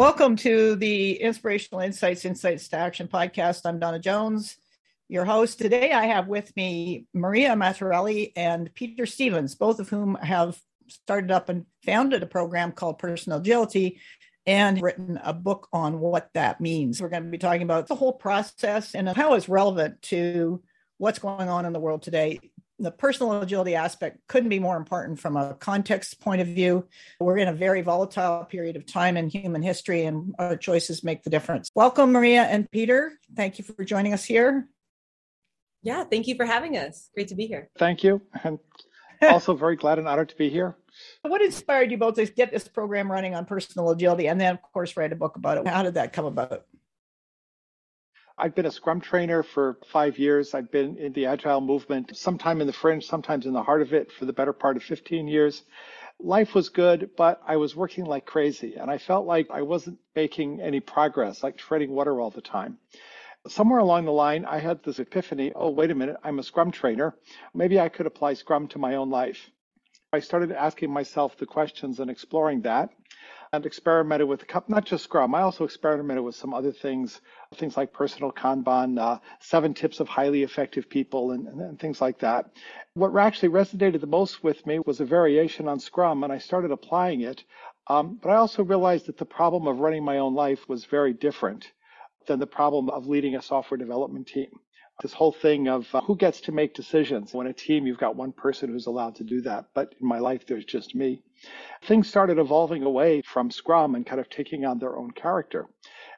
Welcome to the Inspirational Insights, Insights to Action podcast. I'm Donna Jones, your host. Today I have with me Maria Matarelli and Peter Stevens, both of whom have started up and founded a program called Personal Agility and written a book on what that means. We're going to be talking about the whole process and how it's relevant to what's going on in the world today the personal agility aspect couldn't be more important from a context point of view. We're in a very volatile period of time in human history, and our choices make the difference. Welcome, Maria and Peter. Thank you for joining us here. Yeah, thank you for having us. Great to be here. Thank you. And also very glad and honored to be here. What inspired you both to get this program running on personal agility and then, of course, write a book about it? How did that come about? I've been a Scrum trainer for five years. I've been in the Agile movement, sometime in the fringe, sometimes in the heart of it for the better part of 15 years. Life was good, but I was working like crazy and I felt like I wasn't making any progress, like treading water all the time. Somewhere along the line, I had this epiphany oh, wait a minute, I'm a Scrum trainer. Maybe I could apply Scrum to my own life. I started asking myself the questions and exploring that and experimented with not just Scrum. I also experimented with some other things, things like personal Kanban, uh, seven tips of highly effective people, and, and, and things like that. What actually resonated the most with me was a variation on Scrum, and I started applying it. Um, but I also realized that the problem of running my own life was very different than the problem of leading a software development team this whole thing of uh, who gets to make decisions. When a team, you've got one person who's allowed to do that. But in my life, there's just me. Things started evolving away from Scrum and kind of taking on their own character.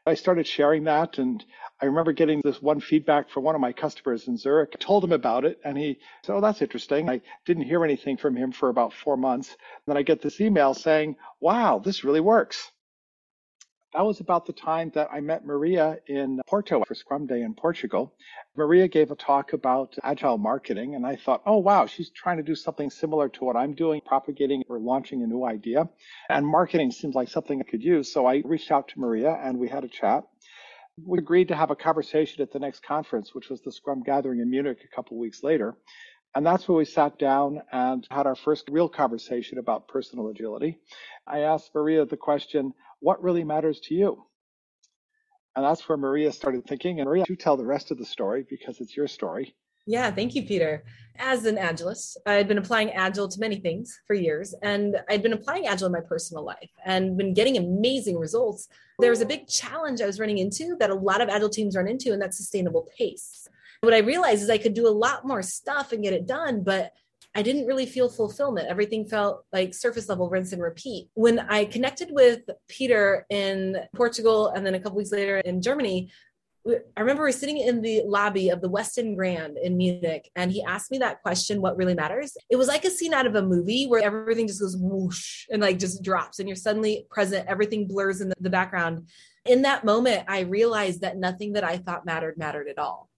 I started sharing that. And I remember getting this one feedback from one of my customers in Zurich. I told him about it and he said, Oh, that's interesting. I didn't hear anything from him for about four months. And then I get this email saying, Wow, this really works. That was about the time that I met Maria in Porto for Scrum Day in Portugal. Maria gave a talk about agile marketing, and I thought, oh, wow, she's trying to do something similar to what I'm doing, propagating or launching a new idea. And marketing seems like something I could use. So I reached out to Maria and we had a chat. We agreed to have a conversation at the next conference, which was the Scrum Gathering in Munich a couple weeks later. And that's where we sat down and had our first real conversation about personal agility. I asked Maria the question, what really matters to you? And that's where Maria started thinking. And Maria, you tell the rest of the story because it's your story. Yeah, thank you, Peter. As an Agilist, I'd been applying Agile to many things for years, and I'd been applying Agile in my personal life and been getting amazing results. There was a big challenge I was running into that a lot of Agile teams run into, and that's sustainable pace. What I realized is I could do a lot more stuff and get it done, but I didn't really feel fulfillment. Everything felt like surface level rinse and repeat. When I connected with Peter in Portugal and then a couple weeks later in Germany, I remember we were sitting in the lobby of the Westin Grand in Munich, and he asked me that question, what really matters? It was like a scene out of a movie where everything just goes whoosh and like just drops, and you're suddenly present, everything blurs in the background. In that moment, I realized that nothing that I thought mattered mattered at all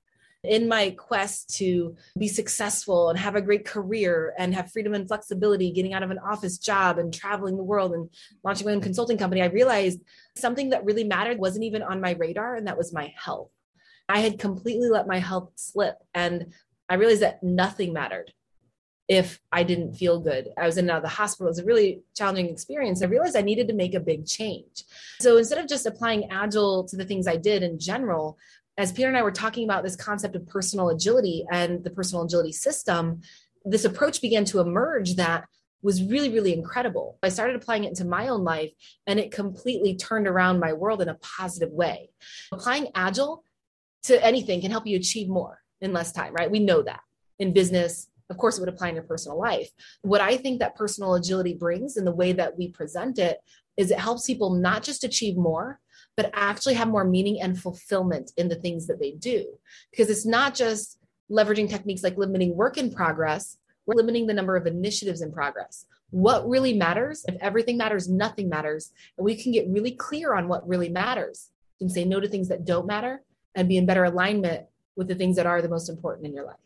in my quest to be successful and have a great career and have freedom and flexibility, getting out of an office job and traveling the world and launching my own consulting company, I realized something that really mattered wasn't even on my radar, and that was my health. I had completely let my health slip, and I realized that nothing mattered if I didn't feel good. I was in the hospital. It was a really challenging experience. I realized I needed to make a big change. So instead of just applying Agile to the things I did in general, as Peter and I were talking about this concept of personal agility and the personal agility system, this approach began to emerge that was really, really incredible. I started applying it into my own life and it completely turned around my world in a positive way. Applying Agile to anything can help you achieve more in less time, right? We know that in business. Of course, it would apply in your personal life. What I think that personal agility brings in the way that we present it is it helps people not just achieve more, but actually have more meaning and fulfillment in the things that they do. Because it's not just leveraging techniques like limiting work in progress, we're limiting the number of initiatives in progress. What really matters, if everything matters, nothing matters. And we can get really clear on what really matters and say no to things that don't matter and be in better alignment with the things that are the most important in your life.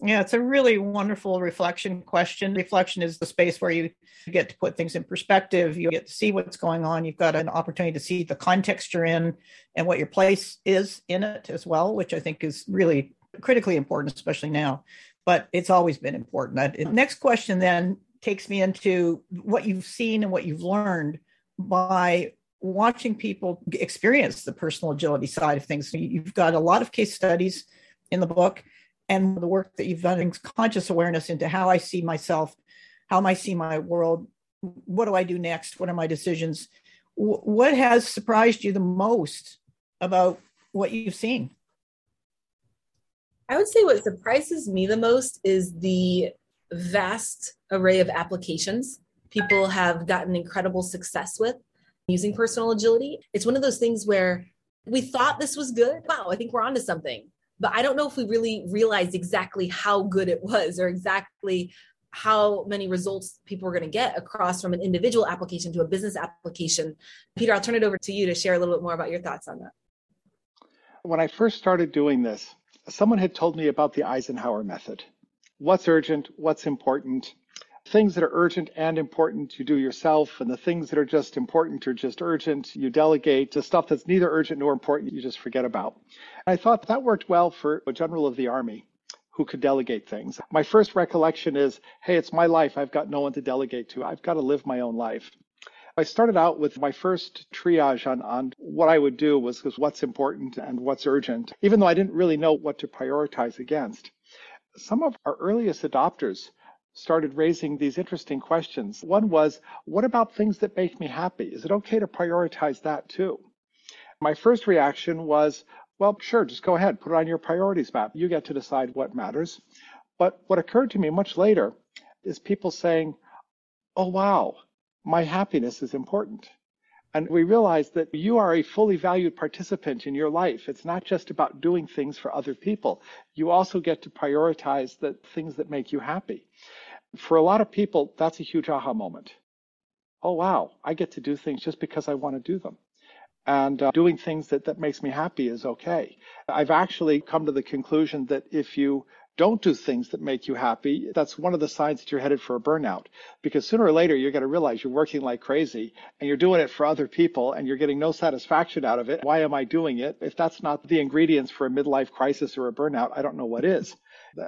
Yeah, it's a really wonderful reflection question. Reflection is the space where you get to put things in perspective. You get to see what's going on. You've got an opportunity to see the context you're in and what your place is in it as well, which I think is really critically important, especially now. But it's always been important. Uh, next question then takes me into what you've seen and what you've learned by watching people experience the personal agility side of things. You've got a lot of case studies in the book and the work that you've done in conscious awareness into how I see myself, how I see my world, what do I do next, what are my decisions, what has surprised you the most about what you've seen? I would say what surprises me the most is the vast array of applications people have gotten incredible success with using personal agility. It's one of those things where we thought this was good. Wow, I think we're onto something. But I don't know if we really realized exactly how good it was or exactly how many results people were going to get across from an individual application to a business application. Peter, I'll turn it over to you to share a little bit more about your thoughts on that. When I first started doing this, someone had told me about the Eisenhower method. What's urgent? What's important? Things that are urgent and important you do yourself and the things that are just important or just urgent you delegate the stuff that's neither urgent nor important you just forget about. And i thought that worked well for a general of the army who could delegate things. My first recollection is hey it's my life. I've got no one to delegate to. I've got to live my own life. I started out with my first triage on, on what I would do was, was what's important and what's urgent, even though I didn't really know what to prioritize against. Some of our earliest adopters started raising these interesting questions. One was, what about things that make me happy? Is it okay to prioritize that too? My first reaction was, well, sure, just go ahead, put it on your priorities map. You get to decide what matters. But what occurred to me much later is people saying, oh, wow, my happiness is important. And we realize that you are a fully valued participant in your life. It's not just about doing things for other people. You also get to prioritize the things that make you happy for a lot of people, that's a huge aha moment. Oh, wow, I get to do things just because I want to do them. And uh, doing things that, that makes me happy is okay. I've actually come to the conclusion that if you don't do things that make you happy, that's one of the signs that you're headed for a burnout. Because sooner or later, you're going to realize you're working like crazy and you're doing it for other people and you're getting no satisfaction out of it. Why am I doing it? If that's not the ingredients for a midlife crisis or a burnout, I don't know what is.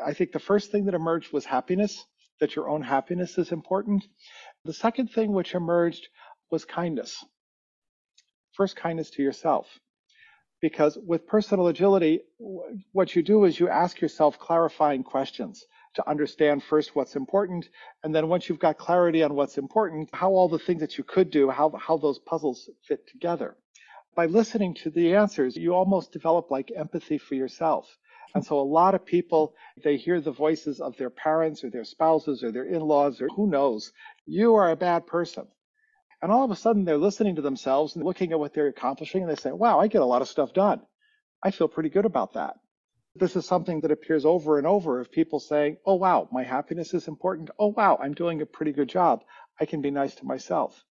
I think the first thing that emerged was happiness that your own happiness is important. The second thing which emerged was kindness. First, kindness to yourself. Because with personal agility, what you do is you ask yourself clarifying questions to understand first what's important. And then once you've got clarity on what's important, how all the things that you could do, how, how those puzzles fit together. By listening to the answers, you almost develop like empathy for yourself. And so a lot of people, they hear the voices of their parents or their spouses or their in-laws or who knows, you are a bad person. And all of a sudden they're listening to themselves and looking at what they're accomplishing and they say, wow, I get a lot of stuff done. I feel pretty good about that. This is something that appears over and over of people saying, oh, wow, my happiness is important. Oh, wow, I'm doing a pretty good job. I can be nice to myself.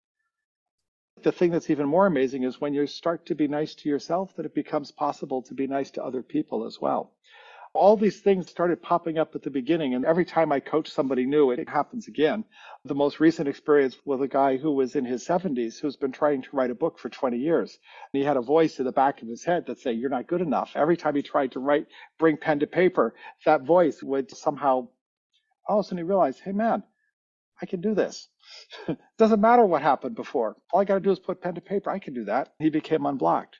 The thing that's even more amazing is when you start to be nice to yourself, that it becomes possible to be nice to other people as well all these things started popping up at the beginning. And every time I coach somebody new, it happens again. The most recent experience with a guy who was in his 70s who's been trying to write a book for 20 years. And he had a voice in the back of his head that said, You're not good enough. Every time he tried to write, bring pen to paper, that voice would somehow, all of a sudden he realized, Hey, man, I can do this. Doesn't matter what happened before. All I got to do is put pen to paper. I can do that. He became unblocked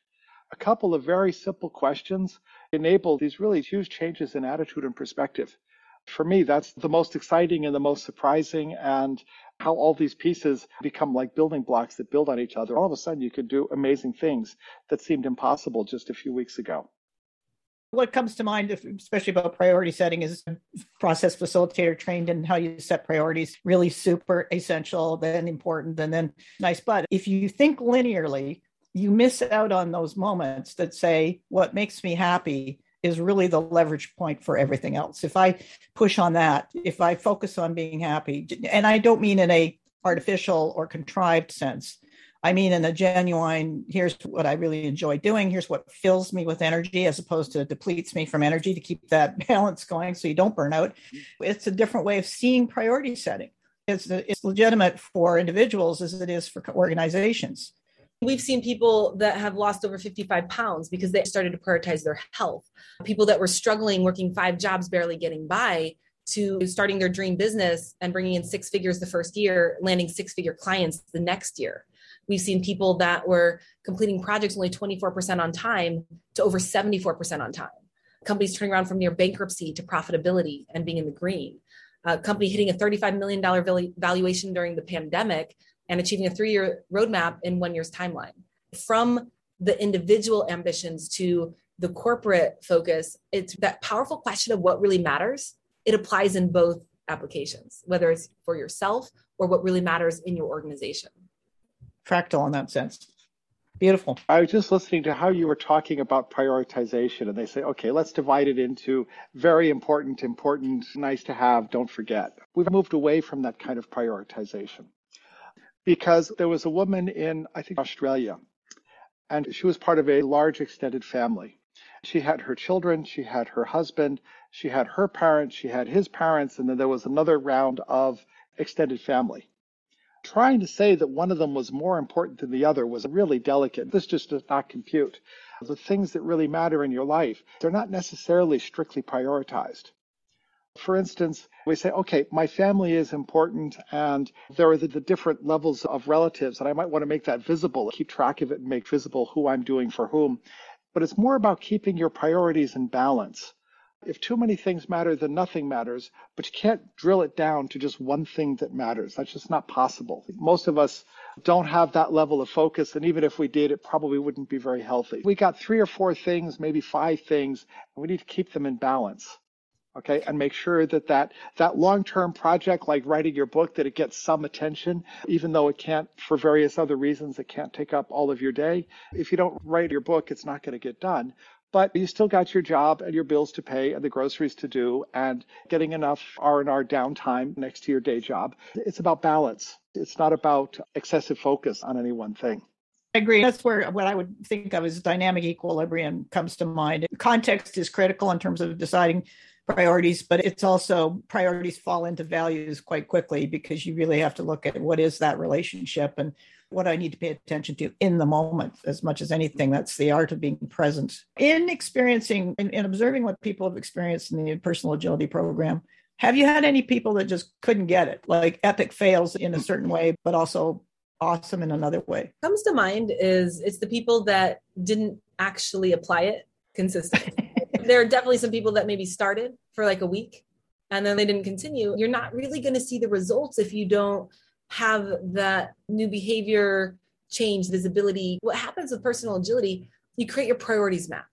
a couple of very simple questions enable these really huge changes in attitude and perspective. For me, that's the most exciting and the most surprising, and how all these pieces become like building blocks that build on each other. All of a sudden, you could do amazing things that seemed impossible just a few weeks ago. What comes to mind, especially about priority setting, is process facilitator trained in how you set priorities. Really super essential, then important, and then nice. But if you think linearly, you miss out on those moments that say what makes me happy is really the leverage point for everything else if i push on that if i focus on being happy and i don't mean in a artificial or contrived sense i mean in a genuine here's what i really enjoy doing here's what fills me with energy as opposed to depletes me from energy to keep that balance going so you don't burn out it's a different way of seeing priority setting it's, it's legitimate for individuals as it is for organizations We've seen people that have lost over 55 pounds because they started to prioritize their health. People that were struggling, working five jobs, barely getting by, to starting their dream business and bringing in six figures the first year, landing six figure clients the next year. We've seen people that were completing projects only 24% on time to over 74% on time. Companies turning around from near bankruptcy to profitability and being in the green. A company hitting a $35 million valuation during the pandemic and achieving a three year roadmap in one year's timeline. From the individual ambitions to the corporate focus, it's that powerful question of what really matters. It applies in both applications, whether it's for yourself or what really matters in your organization. Fractal in that sense. Beautiful. I was just listening to how you were talking about prioritization, and they say, okay, let's divide it into very important, important, nice to have, don't forget. We've moved away from that kind of prioritization because there was a woman in, I think, Australia, and she was part of a large extended family. She had her children, she had her husband, she had her parents, she had his parents, and then there was another round of extended family. Trying to say that one of them was more important than the other was really delicate. This just does not compute. The things that really matter in your life, they're not necessarily strictly prioritized. For instance, we say, okay, my family is important, and there are the, the, different levels of relatives, and I might want to make that visible, keep track of it, and make visible who I'm doing for whom. But it's more about keeping your priorities in balance. If too many things matter, then nothing matters, but you can't drill it down to just one thing that matters. That's just not possible. Most of us don't have that level of focus, and even if we did, it probably wouldn't be very healthy. We got three or four things, maybe five things, and we need to keep them in balance okay and make sure that that that long-term project like writing your book that it gets some attention even though it can't for various other reasons it can't take up all of your day if you don't write your book it's not going to get done but you still got your job and your bills to pay and the groceries to do and getting enough r&r downtime next to your day job it's about balance it's not about excessive focus on any one thing I agree. That's where what I would think of as dynamic equilibrium comes to mind. Context is critical in terms of deciding priorities, but it's also priorities fall into values quite quickly because you really have to look at what is that relationship and what I need to pay attention to in the moment as much as anything. That's the art of being present. In experiencing and observing what people have experienced in the personal agility program, have you had any people that just couldn't get it, like epic fails in a certain way, but also awesome in another way? Comes to mind is it's the people that didn't actually apply it consistently. there are definitely some people that maybe started for like a week and then they didn't continue. You're not really going to see the results if you don't have that new behavior change, visibility. What happens with personal agility, you create your priorities map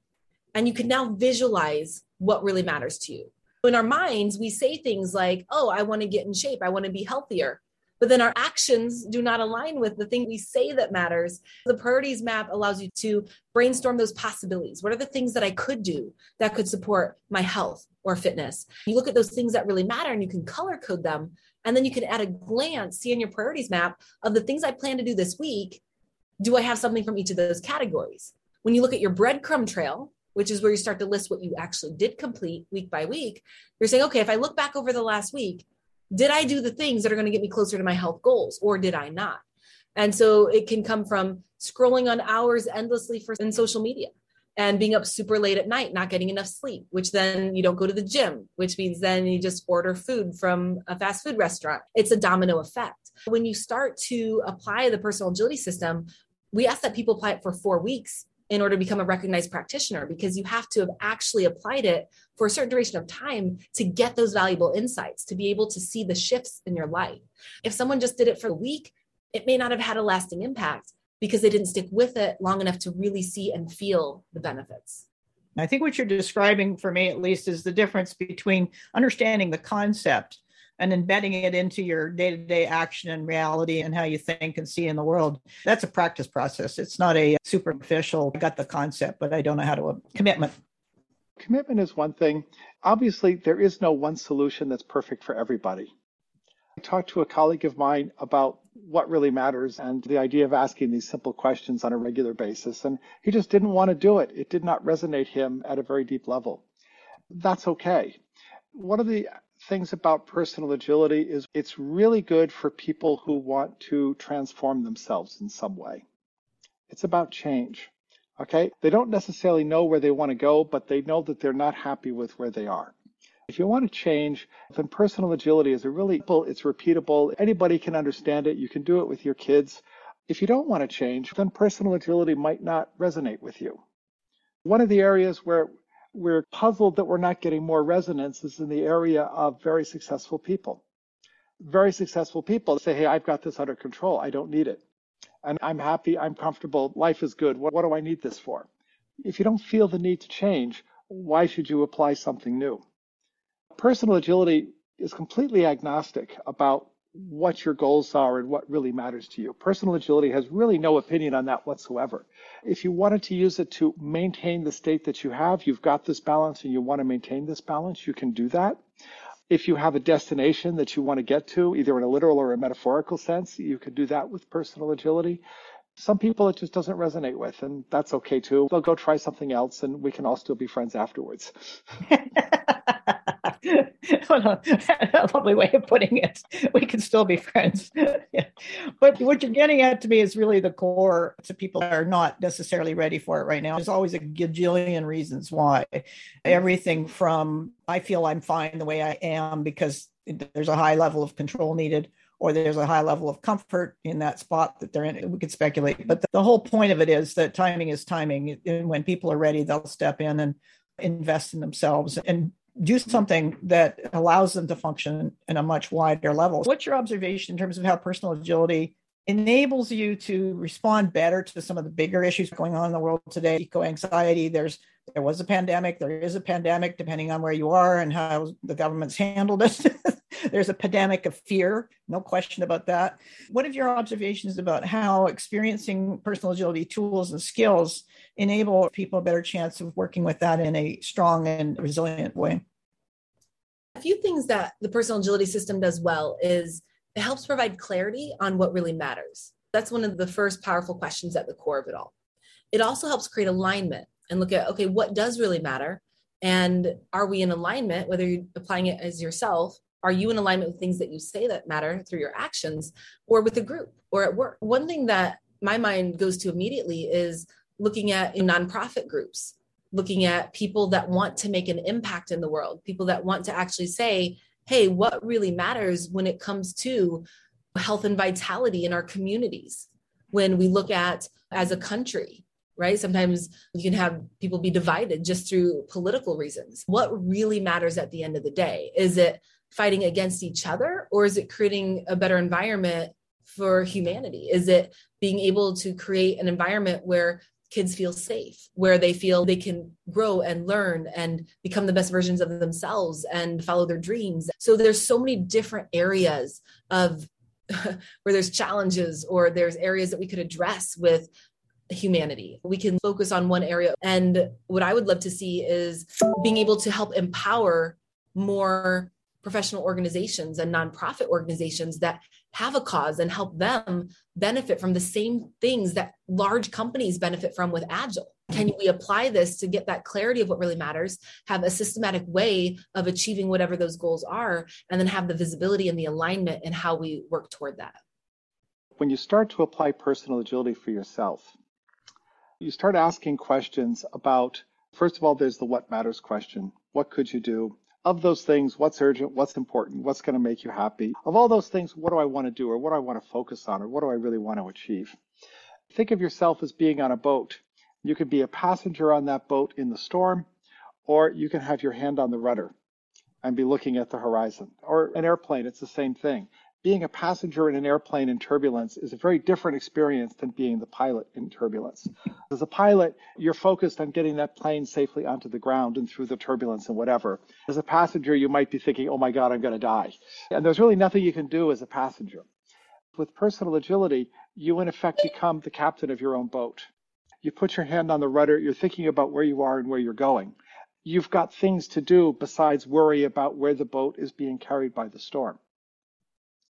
and you can now visualize what really matters to you. In our minds, we say things like, Oh, I want to get in shape. I want to be healthier. But then our actions do not align with the thing we say that matters. The priorities map allows you to brainstorm those possibilities. What are the things that I could do that could support my health or fitness? You look at those things that really matter and you can color code them and then you can at a glance see in your priorities map of the things I plan to do this week. Do I have something from each of those categories? When you look at your breadcrumb trail, which is where you start to list what you actually did complete week by week, you're saying, okay, if I look back over the last week, did I do the things that are going to get me closer to my health goals or did I not? And so it can come from scrolling on hours endlessly for in social media and being up super late at night, not getting enough sleep, which then you don't go to the gym, which means then you just order food from a fast food restaurant. It's a domino effect. When you start to apply the personal agility system, we ask that people apply it for four weeks in order to become a recognized practitioner because you have to have actually applied it for a certain duration of time to get those valuable insights, to be able to see the shifts in your life. If someone just did it for a week, it may not have had a lasting impact because they didn't stick with it long enough to really see and feel the benefits. I think what you're describing, for me at least, is the difference between understanding the concept and embedding it into your day-to-day action and reality and how you think and see in the world. That's a practice process. It's not a superficial I got the concept but i don't know how to uh, commitment. Commitment is one thing. Obviously there is no one solution that's perfect for everybody I talked to a colleague of mine about what really matters and the idea of asking these simple questions on a regular basis. And he just didn't want to do it. It did not resonate him at a very deep level. That's okay. One of the things about personal agility is it's really good for people who want to transform themselves in some way. It's about change. Okay. They don't necessarily know where they want to go, but they know that they're not happy with where they are. If you want to change, then personal agility is a really simple, it's repeatable. Anybody can understand it. You can do it with your kids. If you don't want to change, then personal agility might not resonate with you. One of the areas where we're puzzled that we're not getting more resonance is in the area of very successful people. Very successful people say, Hey, I've got this under control. I don't need it. And I'm happy. I'm comfortable. Life is good. What, what do I need this for? If you don't feel the need to change, why should you apply something new? Personal agility is completely agnostic about what your goals are and what really matters to you. Personal agility has really no opinion on that whatsoever. If you wanted to use it to maintain the state that you have, you've got this balance and you want to maintain this balance, you can do that. If you have a destination that you want to get to, either in a literal or a metaphorical sense, you could do that with personal agility. Some people it just doesn't resonate with, and that's okay too. They'll go try something else, and we can all still be friends afterwards. a lovely way of putting it. We can still be friends. But what you're getting at to me is really the core to people that are not necessarily ready for it right now. There's always a gajillion reasons why. Everything from I feel I'm fine the way I am because there's a high level of control needed or there's a high level of comfort in that spot that they're in. We could speculate, but the, whole point of it is that timing is timing. And when people are ready, they'll step in and invest in themselves and do something that allows them to function in a much wider level. What's your observation in terms of how personal agility enables you to respond better to some of the bigger issues going on in the world today? Eco anxiety, there's there was a pandemic, there is a pandemic, depending on where you are and how the government's handled it. there's a pandemic of fear, no question about that. What are your observations about how experiencing personal agility tools and skills enable people a better chance of working with that in a strong and resilient way? A few things that the personal agility system does well is it helps provide clarity on what really matters. That's one of the first powerful questions at the core of it all. It also helps create alignment and look at, okay, what does really matter? And are we in alignment, whether you're applying it as yourself are you in alignment with things that you say that matter through your actions or with a group or at work one thing that my mind goes to immediately is looking at nonprofit groups looking at people that want to make an impact in the world people that want to actually say hey what really matters when it comes to health and vitality in our communities when we look at as a country right? Sometimes you can have people be divided just through political reasons. What really matters at the end of the day? Is it fighting against each other or is it creating a better environment for humanity is it being able to create an environment where kids feel safe where they feel they can grow and learn and become the best versions of themselves and follow their dreams so there's so many different areas of where there's challenges or there's areas that we could address with humanity. We can focus on one area. And what I would love to see is being able to help empower more professional organizations and nonprofit organizations that have a cause and help them benefit from the same things that large companies benefit from with agile. Can we apply this to get that clarity of what really matters have a systematic way of achieving whatever those goals are and then have the visibility and the alignment and how we work toward that? When you start to apply personal agility for yourself you start asking questions about first of all there's the what matters question. What could you do of those things, what's urgent, what's important, what's going to make you happy? Of all those things, what do I want to do or what do I want to focus on or what do I really want to achieve? Think of yourself as being on a boat. You could be a passenger on that boat in the storm, or you can have your hand on the rudder and be looking at the horizon. Or an airplane, it's the same thing being a passenger in an airplane in turbulence is a very different experience than being the pilot in turbulence. As a pilot, you're focused on getting that plane safely onto the ground and through the turbulence and whatever. As a passenger, you might be thinking, oh my God, I'm going to die. And there's really nothing you can do as a passenger. With personal agility, you in effect become the captain of your own boat. You put your hand on the rudder, you're thinking about where you are and where you're going. You've got things to do besides worry about where the boat is being carried by the storm.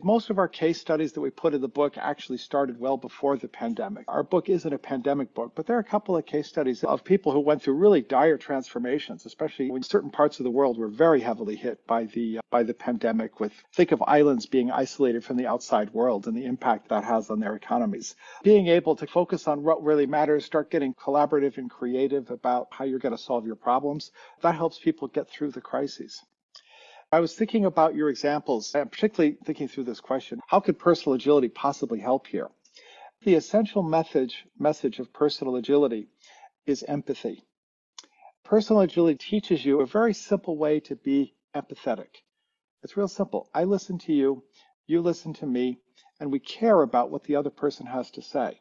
Most of our case studies that we put in the book actually started well before the pandemic. Our book isn't a pandemic book, but there are a couple of case studies of people who went through really dire transformations, especially when certain parts of the world were very heavily hit by the uh, by the pandemic with think of islands being isolated from the outside world and the impact that has on their economies. Being able to focus on what really matters, start getting collaborative and creative about how you're going to solve your problems, that helps people get through the crises. I was thinking about your examples, and particularly thinking through this question how could personal agility possibly help here? The essential message, message of personal agility is empathy. Personal agility teaches you a very simple way to be empathetic. It's real simple. I listen to you, you listen to me, and we care about what the other person has to say.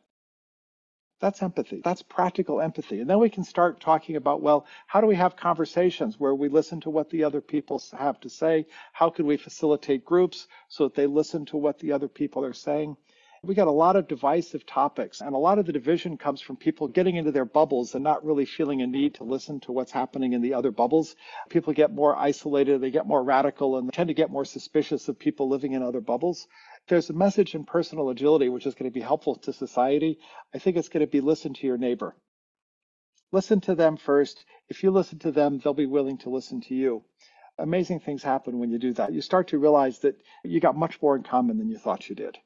That's empathy. That's practical empathy. And then we can start talking about, well, how do we have conversations where we listen to what the other people have to say? How can we facilitate groups so that they listen to what the other people are saying? We got a lot of divisive topics, and a lot of the division comes from people getting into their bubbles and not really feeling a need to listen to what's happening in the other bubbles. People get more isolated, they get more radical, and tend to get more suspicious of people living in other bubbles. There's a message in personal agility which is going to be helpful to society. I think it's going to be listen to your neighbor. Listen to them first. If you listen to them, they'll be willing to listen to you. Amazing things happen when you do that. You start to realize that you got much more in common than you thought you did.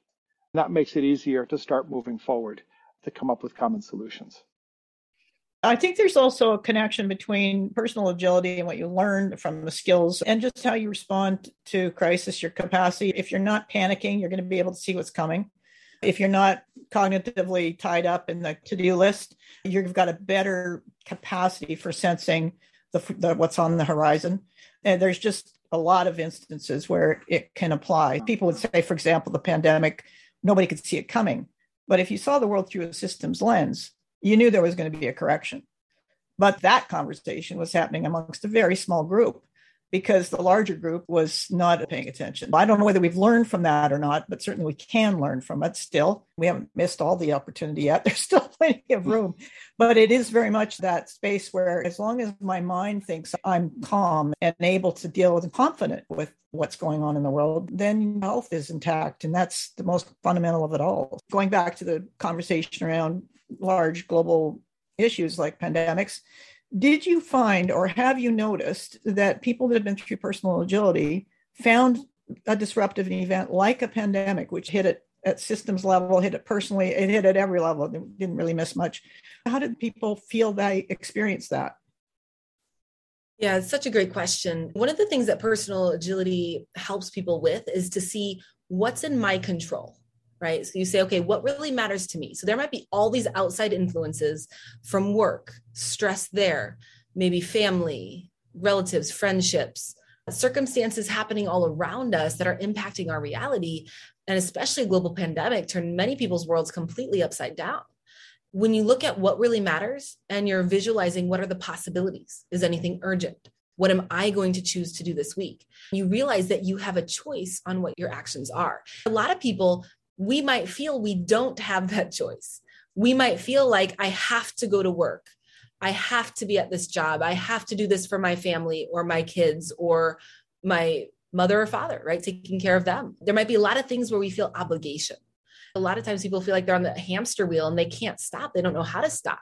And That makes it easier to start moving forward to come up with common solutions. I think there's also a connection between personal agility and what you learn from the skills and just how you respond to crisis, your capacity. If you're not panicking, you're going to be able to see what's coming. If you're not cognitively tied up in the to do list, you've got a better capacity for sensing the, the, what's on the horizon. And there's just a lot of instances where it can apply. People would say, for example, the pandemic nobody could see it coming. But if you saw the world through a systems lens, you knew there was going to be a correction. But that conversation was happening amongst a very small group because the larger group was not paying attention. I don't know whether we've learned from that or not, but certainly we can learn from it still. We haven't missed all the opportunity yet. There's still plenty of room. But it is very much that space where, as long as my mind thinks I'm calm and able to deal with and confident with what's going on in the world, then health is intact. And that's the most fundamental of it all. Going back to the conversation around large global issues like pandemics, did you find or have you noticed that people that have been through personal agility found a disruptive event like a pandemic, which hit it at systems level, hit it personally, it hit at every level, it didn't really miss much. How did people feel they experienced that? Yeah, it's such a great question. One of the things that personal agility helps people with is to see what's in my control right? So you say, okay, what really matters to me? So there might be all these outside influences from work, stress there, maybe family, relatives, friendships, circumstances happening all around us that are impacting our reality. And especially a global pandemic turned many people's worlds completely upside down. When you look at what really matters and you're visualizing what are the possibilities, is anything urgent? What am I going to choose to do this week? You realize that you have a choice on what your actions are. A lot of people we might feel we don't have that choice. We might feel like I have to go to work. I have to be at this job. I have to do this for my family or my kids or my mother or father, right? Taking care of them. There might be a lot of things where we feel obligation. A lot of times people feel like they're on the hamster wheel and they can't stop. They don't know how to stop.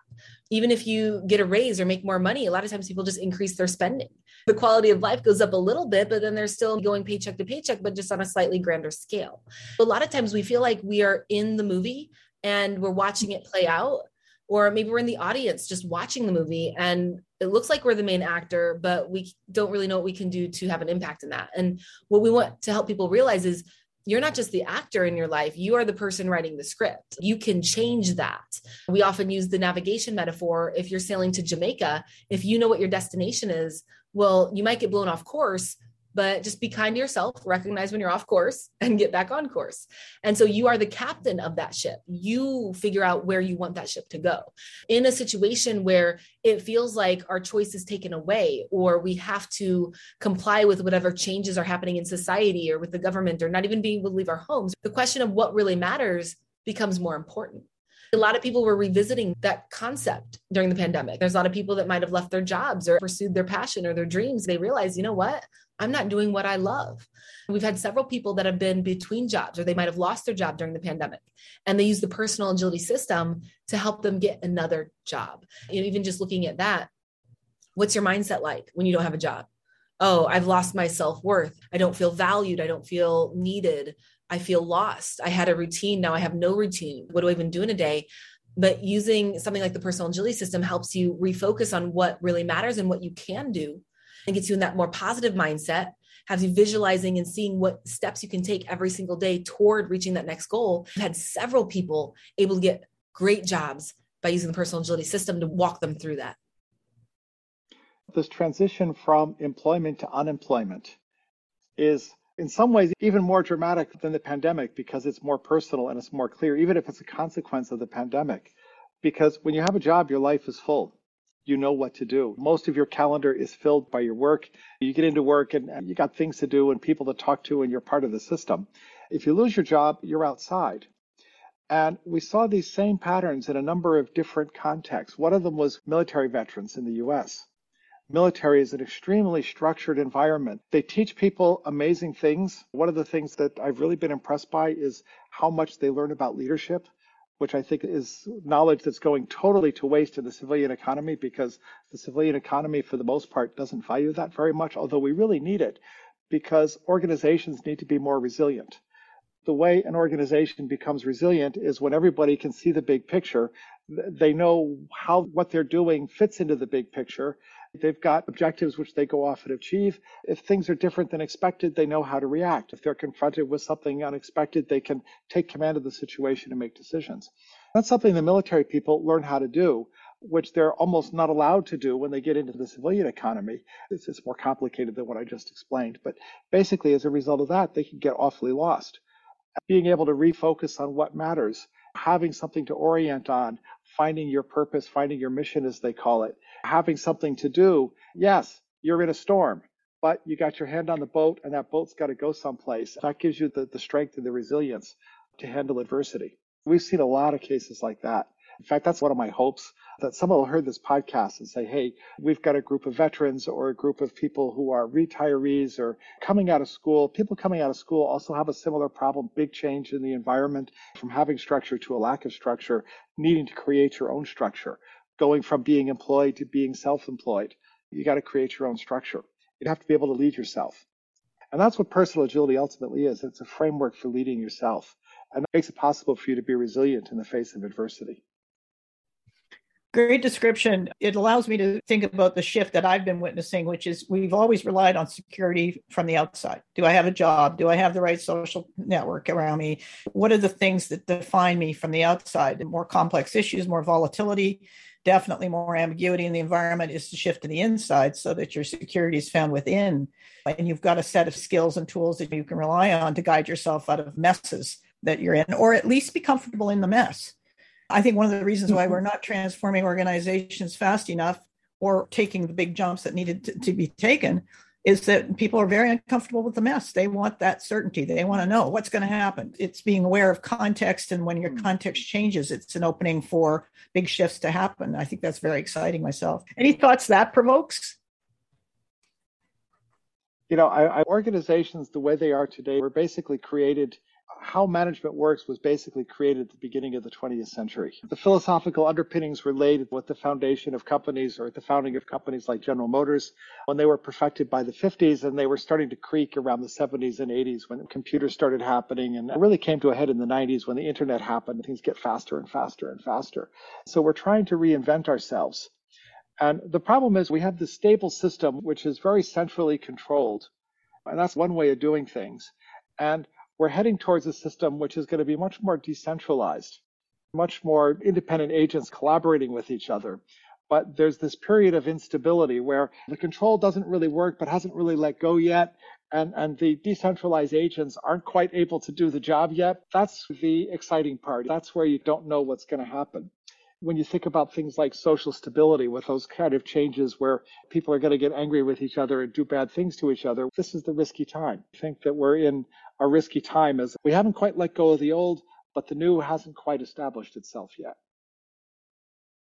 Even if you get a raise or make more money, a lot of times people just increase their spending. The quality of life goes up a little bit, but then they're still going paycheck to paycheck, but just on a slightly grander scale. A lot of times we feel like we are in the movie and we're watching it play out or maybe we're in the audience just watching the movie and it looks like we're the main actor but we don't really know what we can do to have an impact in that and what we want to help people realize is you're not just the actor in your life, you are the person writing the script. You can change that. We often use the navigation metaphor. If you're sailing to Jamaica, if you know what your destination is, well, you might get blown off course, but just be kind to yourself, recognize when you're off course and get back on course. And so you are the captain of that ship. You figure out where you want that ship to go. In a situation where it feels like our choice is taken away, or we have to comply with whatever changes are happening in society or with the government, or not even being able to leave our homes, the question of what really matters becomes more important. A lot of people were revisiting that concept during the pandemic. There's a lot of people that might have left their jobs or pursued their passion or their dreams. They realized, you know what? I'm not doing what I love. We've had several people that have been between jobs or they might have lost their job during the pandemic and they use the personal agility system to help them get another job. And even just looking at that, what's your mindset like when you don't have a job? Oh, I've lost my self worth. I don't feel valued. I don't feel needed. I feel lost. I had a routine. Now I have no routine. What do I even do in a day? But using something like the personal agility system helps you refocus on what really matters and what you can do and gets you in that more positive mindset has you visualizing and seeing what steps you can take every single day toward reaching that next goal. I've had several people able to get great jobs by using the personal agility system to walk them through that. This transition from employment to unemployment is in some ways even more dramatic than the pandemic because it's more personal and it's more clear, even if it's a consequence of the pandemic. Because when you have a job, your life is full. You know what to do. Most of your calendar is filled by your work. You get into work and you got things to do and people to talk to, and you're part of the system. If you lose your job, you're outside. And we saw these same patterns in a number of different contexts. One of them was military veterans in the US military is an extremely structured environment. They teach people amazing things. One of the things that I've really been impressed by is how much they learn about leadership, which I think is knowledge that's going totally to waste in the civilian economy because the civilian economy, for the most part, doesn't value that very much, although we really need it because organizations need to be more resilient. The way an organization becomes resilient is when everybody can see the big picture. They know how what they're doing fits into the big picture They've got objectives which they go off and achieve. If things are different than expected, they know how to react. If they're confronted with something unexpected, they can take command of the situation and make decisions. That's something the military people learn how to do, which they're almost not allowed to do when they get into the civilian economy. It's, it's more complicated than what I just explained. But basically, as a result of that, they can get awfully lost. Being able to refocus on what matters, having something to orient on, finding your purpose, finding your mission, as they call it, having something to do. Yes, you're in a storm, but you got your hand on the boat and that boat's got to go someplace. That gives you the, the strength and the resilience to handle adversity. We've seen a lot of cases like that. In fact, that's one of my hopes that someone will hear this podcast and say, hey, we've got a group of veterans or a group of people who are retirees or coming out of school. People coming out of school also have a similar problem, big change in the environment from having structure to a lack of structure, needing to create your own structure going from being employed to being self-employed. You got to create your own structure. You have to be able to lead yourself. And that's what personal agility ultimately is. It's a framework for leading yourself. And it makes it possible for you to be resilient in the face of adversity. Great description. It allows me to think about the shift that I've been witnessing, which is we've always relied on security from the outside. Do I have a job? Do I have the right social network around me? What are the things that define me from the outside? More complex issues, more volatility, definitely more ambiguity in the environment is to shift to the inside so that your security is found within. And you've got a set of skills and tools that you can rely on to guide yourself out of messes that you're in, or at least be comfortable in the mess. I think one of the reasons why we're not transforming organizations fast enough or taking the big jumps that needed to, to be taken is that people are very uncomfortable with the mess. They want that certainty. They want to know what's going to happen. It's being aware of context. And when your hmm. context changes, it's an opening for big shifts to happen. I think that's very exciting myself. Any thoughts that provokes? You know, I, I, organizations, the way they are today, were basically created how management works was basically created at the beginning of the 20th century. The philosophical underpinnings were laid with the foundation of companies or the founding of companies like General Motors when they were perfected by the 50s and they were starting to creak around the 70s and 80s when computers started happening and it really came to a head in the 90s when the internet happened. Things get faster and faster and faster. So we're trying to reinvent ourselves. And the problem is we have this stable system which is very centrally controlled. And that's one way of doing things. And we're heading towards a system which is going to be much more decentralized, much more independent agents collaborating with each other. But there's this period of instability where the control doesn't really work, but hasn't really let go yet. And, and the decentralized agents aren't quite able to do the job yet. That's the exciting part. That's where you don't know what's going to happen when you think about things like social stability with those kind of changes where people are going to get angry with each other and do bad things to each other, this is the risky time. I think that we're in a risky time as we haven't quite let go of the old, but the new hasn't quite established itself yet.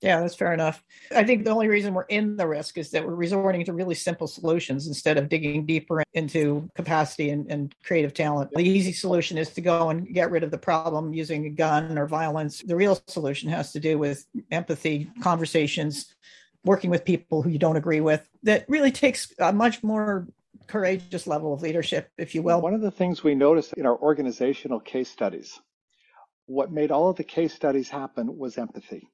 Yeah, that's fair enough. I think the only reason we're in the risk is that we're resorting to really simple solutions instead of digging deeper into capacity and, and, creative talent. The easy solution is to go and get rid of the problem using a gun or violence. The real solution has to do with empathy, conversations, working with people who you don't agree with. That really takes a much more courageous level of leadership, if you will. One of the things we noticed in our organizational case studies, what made all of the case studies happen was empathy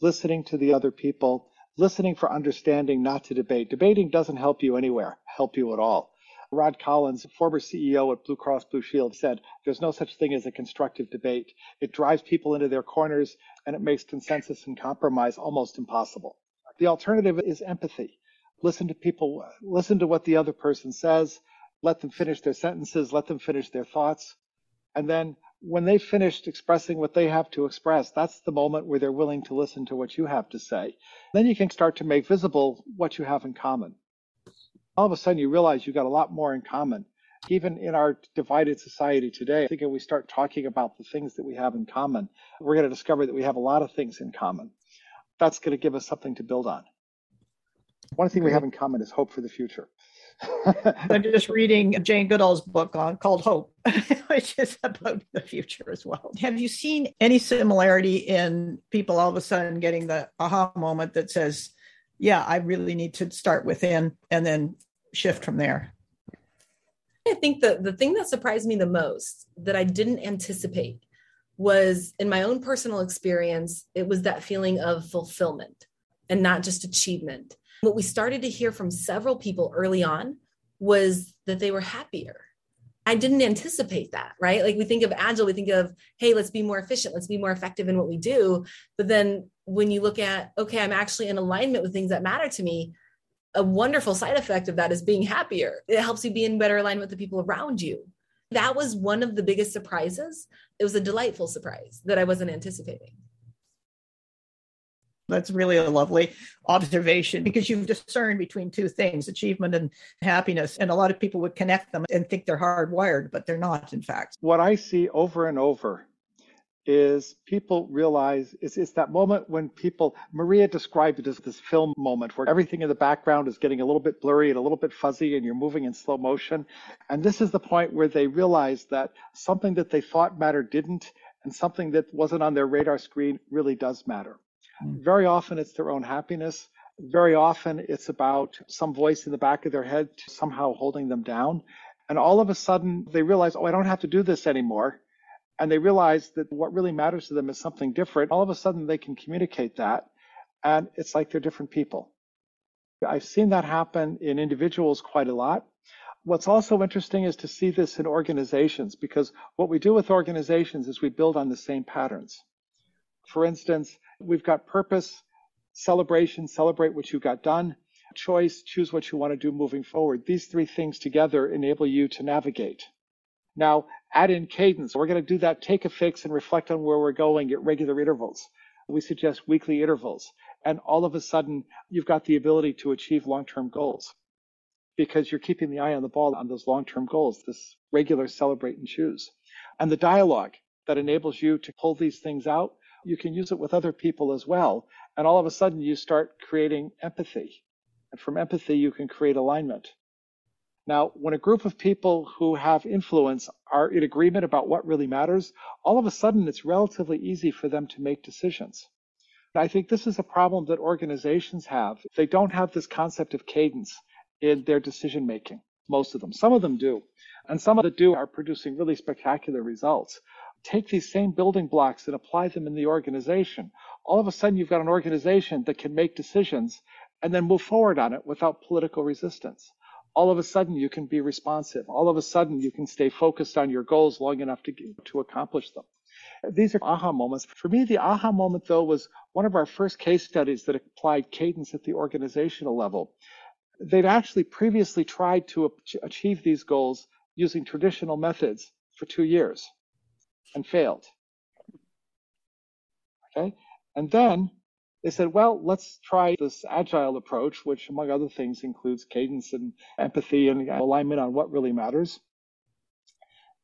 listening to the other people, listening for understanding, not to debate. Debating doesn't help you anywhere, help you at all. Rod Collins, former CEO at Blue Cross Blue Shield, said there's no such thing as a constructive debate. It drives people into their corners and it makes consensus and compromise almost impossible. The alternative is empathy. Listen to people, listen to what the other person says, let them finish their sentences, let them finish their thoughts. And then when they've finished expressing what they have to express, that's the moment where they're willing to listen to what you have to say. Then you can start to make visible what you have in common. All of a sudden, you realize you've got a lot more in common. Even in our divided society today, I think if we start talking about the things that we have in common, we're going to discover that we have a lot of things in common. That's going to give us something to build on. One thing we have in common is hope for the future. I'm just reading Jane Goodall's book on called Hope, which is about the future as well. Have you seen any similarity in people all of a sudden getting the aha moment that says, "Yeah, I really need to start within and then shift from there"? I think the the thing that surprised me the most that I didn't anticipate was in my own personal experience, it was that feeling of fulfillment and not just achievement. What we started to hear from several people early on was that they were happier. I didn't anticipate that, right? Like we think of agile, we think of, hey, let's be more efficient, let's be more effective in what we do. But then when you look at, okay, I'm actually in alignment with things that matter to me, a wonderful side effect of that is being happier. It helps you be in better alignment with the people around you. That was one of the biggest surprises. It was a delightful surprise that I wasn't anticipating. That's really a lovely observation because you've discerned between two things, achievement and happiness. And a lot of people would connect them and think they're hardwired, but they're not, in fact. What I see over and over is people realize it's, it's that moment when people, Maria described it as this film moment where everything in the background is getting a little bit blurry and a little bit fuzzy and you're moving in slow motion. And this is the point where they realize that something that they thought mattered didn't and something that wasn't on their radar screen really does matter. Very often it's their own happiness. Very often it's about some voice in the back of their head somehow holding them down. And all of a sudden they realize, oh, I don't have to do this anymore. And they realize that what really matters to them is something different. All of a sudden they can communicate that. And it's like they're different people. I've seen that happen in individuals quite a lot. What's also interesting is to see this in organizations because what we do with organizations is we build on the same patterns. For instance, we've got purpose, celebration, celebrate what you've got done, choice, choose what you want to do moving forward. These three things together enable you to navigate. Now, add in cadence. We're going to do that, take a fix and reflect on where we're going at regular intervals. We suggest weekly intervals. And all of a sudden, you've got the ability to achieve long term goals because you're keeping the eye on the ball on those long term goals, this regular celebrate and choose. And the dialogue that enables you to pull these things out you can use it with other people as well. And all of a sudden, you start creating empathy. And from empathy, you can create alignment. Now, when a group of people who have influence are in agreement about what really matters, all of a sudden it's relatively easy for them to make decisions. I think this is a problem that organizations have. They don't have this concept of cadence in their decision making, most of them. Some of them do. And some of the do are producing really spectacular results take these same building blocks and apply them in the organization, all of a sudden you've got an organization that can make decisions and then move forward on it without political resistance. All of a sudden you can be responsive. All of a sudden you can stay focused on your goals long enough to, to accomplish them. These are aha moments. For me, the aha moment, though, was one of our first case studies that applied cadence at the organizational level. They'd actually previously tried to achieve these goals using traditional methods for two years and failed. Okay. And then they said, well, let's try this agile approach, which among other things includes cadence and empathy and alignment on what really matters.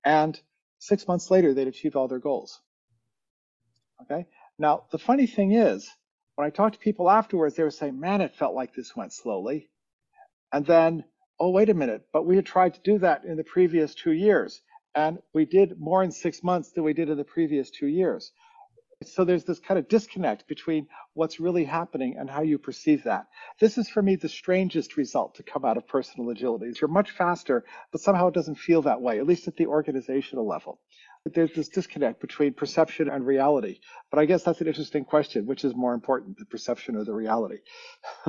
And six months later, they'd achieved all their goals. Okay. Now, the funny thing is, when I talked to people afterwards, they were saying, man, it felt like this went slowly. And then, oh, wait a minute, but we had tried to do that in the previous two years and we did more in six months than we did in the previous two years. So there's this kind of disconnect between what's really happening and how you perceive that. This is for me the strangest result to come out of personal agility. You're much faster, but somehow it doesn't feel that way, at least at the organizational level. There's this disconnect between perception and reality. But I guess that's an interesting question. Which is more important, the perception or the reality?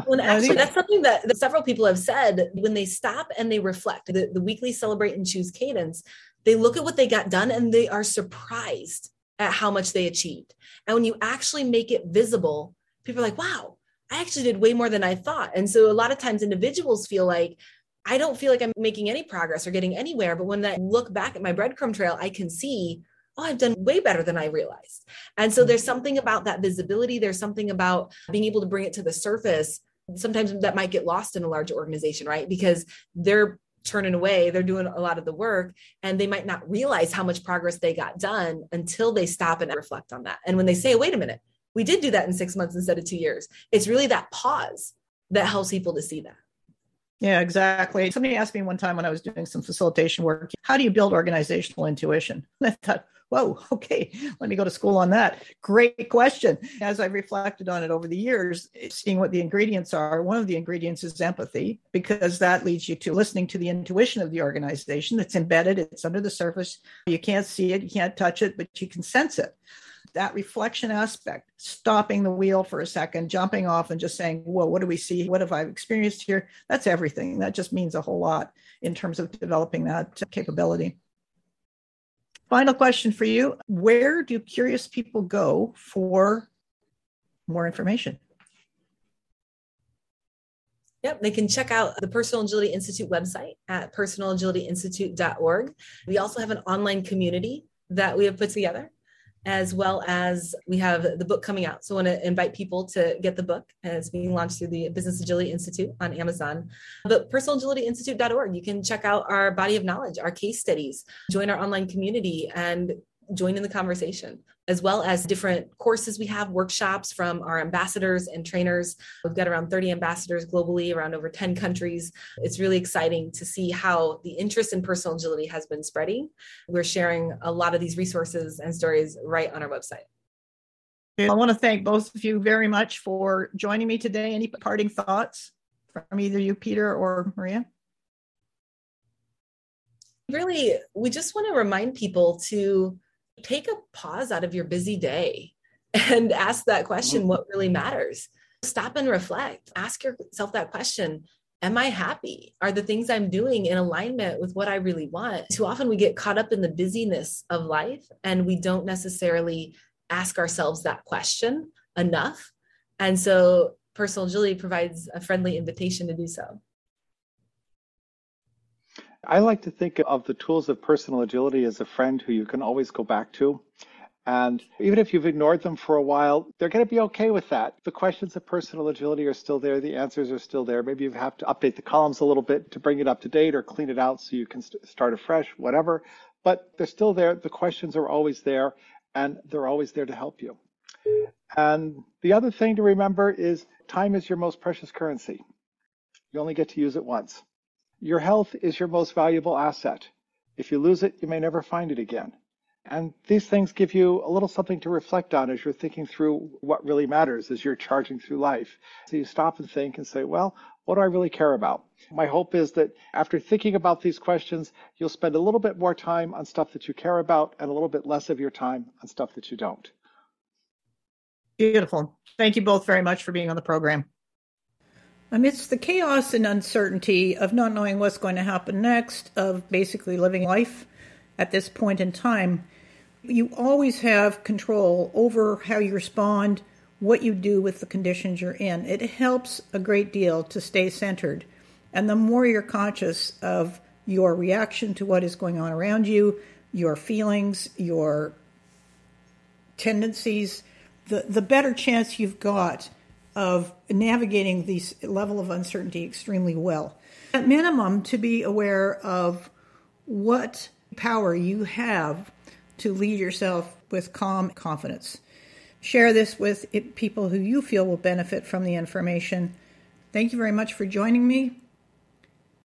well, actually, that's something that, that, several people have said when they stop and they reflect the, the weekly celebrate and choose cadence, they look at what they got done and they are surprised at how much they achieved. And when you actually make it visible, people are like, wow, I actually did way more than I thought. And so a lot of times individuals feel like, I don't feel like I'm making any progress or getting anywhere. But when I look back at my breadcrumb trail, I can see, oh, I've done way better than I realized. And so there's something about that visibility. There's something about being able to bring it to the surface. Sometimes that might get lost in a larger organization, right? Because they're turning away, they're doing a lot of the work, and they might not realize how much progress they got done until they stop and reflect on that. And when they say, wait a minute, we did do that in six months instead of two years, it's really that pause that helps people to see that. Yeah, exactly. Somebody asked me one time when I was doing some facilitation work, how do you build organizational intuition? And I thought, whoa, okay, let me go to school on that. Great question. As I've reflected on it over the years, seeing what the ingredients are, one of the ingredients is empathy, because that leads you to listening to the intuition of the organization. that's embedded, it's under the surface. You can't see it, you can't touch it, but you can sense it that reflection aspect, stopping the wheel for a second, jumping off and just saying, whoa, what do we see? What have I experienced here? That's everything. That just means a whole lot in terms of developing that capability. Final question for you Where do curious people go for more information? Yep, they can check out the Personal Agility Institute website at personalagilityinstitute.org. We also have an online community that we have put together as well as we have the book coming out. So I want to invite people to get the book. It's being launched through the Business Agility Institute on Amazon. But personalagilityinstitute.org, you can check out our body of knowledge, our case studies, join our online community, and join in the conversation, as well as different courses we have, workshops from our ambassadors and trainers. We've got around 30 ambassadors globally, around over 10 countries. It's really exciting to see how the interest in personal agility has been spreading. We're sharing a lot of these resources and stories right on our website. I want to thank both of you very much for joining me today. Any parting thoughts from either you, Peter or Maria? Really, we just want to remind people to take a pause out of your busy day and ask that question what really matters? Stop and reflect. Ask yourself that question Am I happy? Are the things I'm doing in alignment with what I really want? Too often we get caught up in the busyness of life and we don't necessarily ask ourselves that question enough. And so personal agility provides a friendly invitation to do so. I like to think of the tools of personal agility as a friend who you can always go back to. And even if you've ignored them for a while, they're going to be okay with that. The questions of personal agility are still there. The answers are still there. Maybe you have to update the columns a little bit to bring it up to date or clean it out so you can st- start afresh, whatever. But they're still there. The questions are always there and they're always there to help you. And the other thing to remember is time is your most precious currency. You only get to use it once. Your health is your most valuable asset. If you lose it, you may never find it again. And these things give you a little something to reflect on as you're thinking through what really matters as you're charging through life. So you stop and think and say, well, what do I really care about? My hope is that after thinking about these questions, you'll spend a little bit more time on stuff that you care about and a little bit less of your time on stuff that you don't. Beautiful. Thank you both very much for being on the program. Amidst the chaos and uncertainty of not knowing what's going to happen next, of basically living life at this point in time, you always have control over how you respond, what you do with the conditions you're in. It helps a great deal to stay centered. And the more you're conscious of your reaction to what is going on around you, your feelings, your tendencies, the, the better chance you've got of navigating these level of uncertainty extremely well. At minimum, to be aware of what power you have to lead yourself with calm confidence. Share this with people who you feel will benefit from the information. Thank you very much for joining me.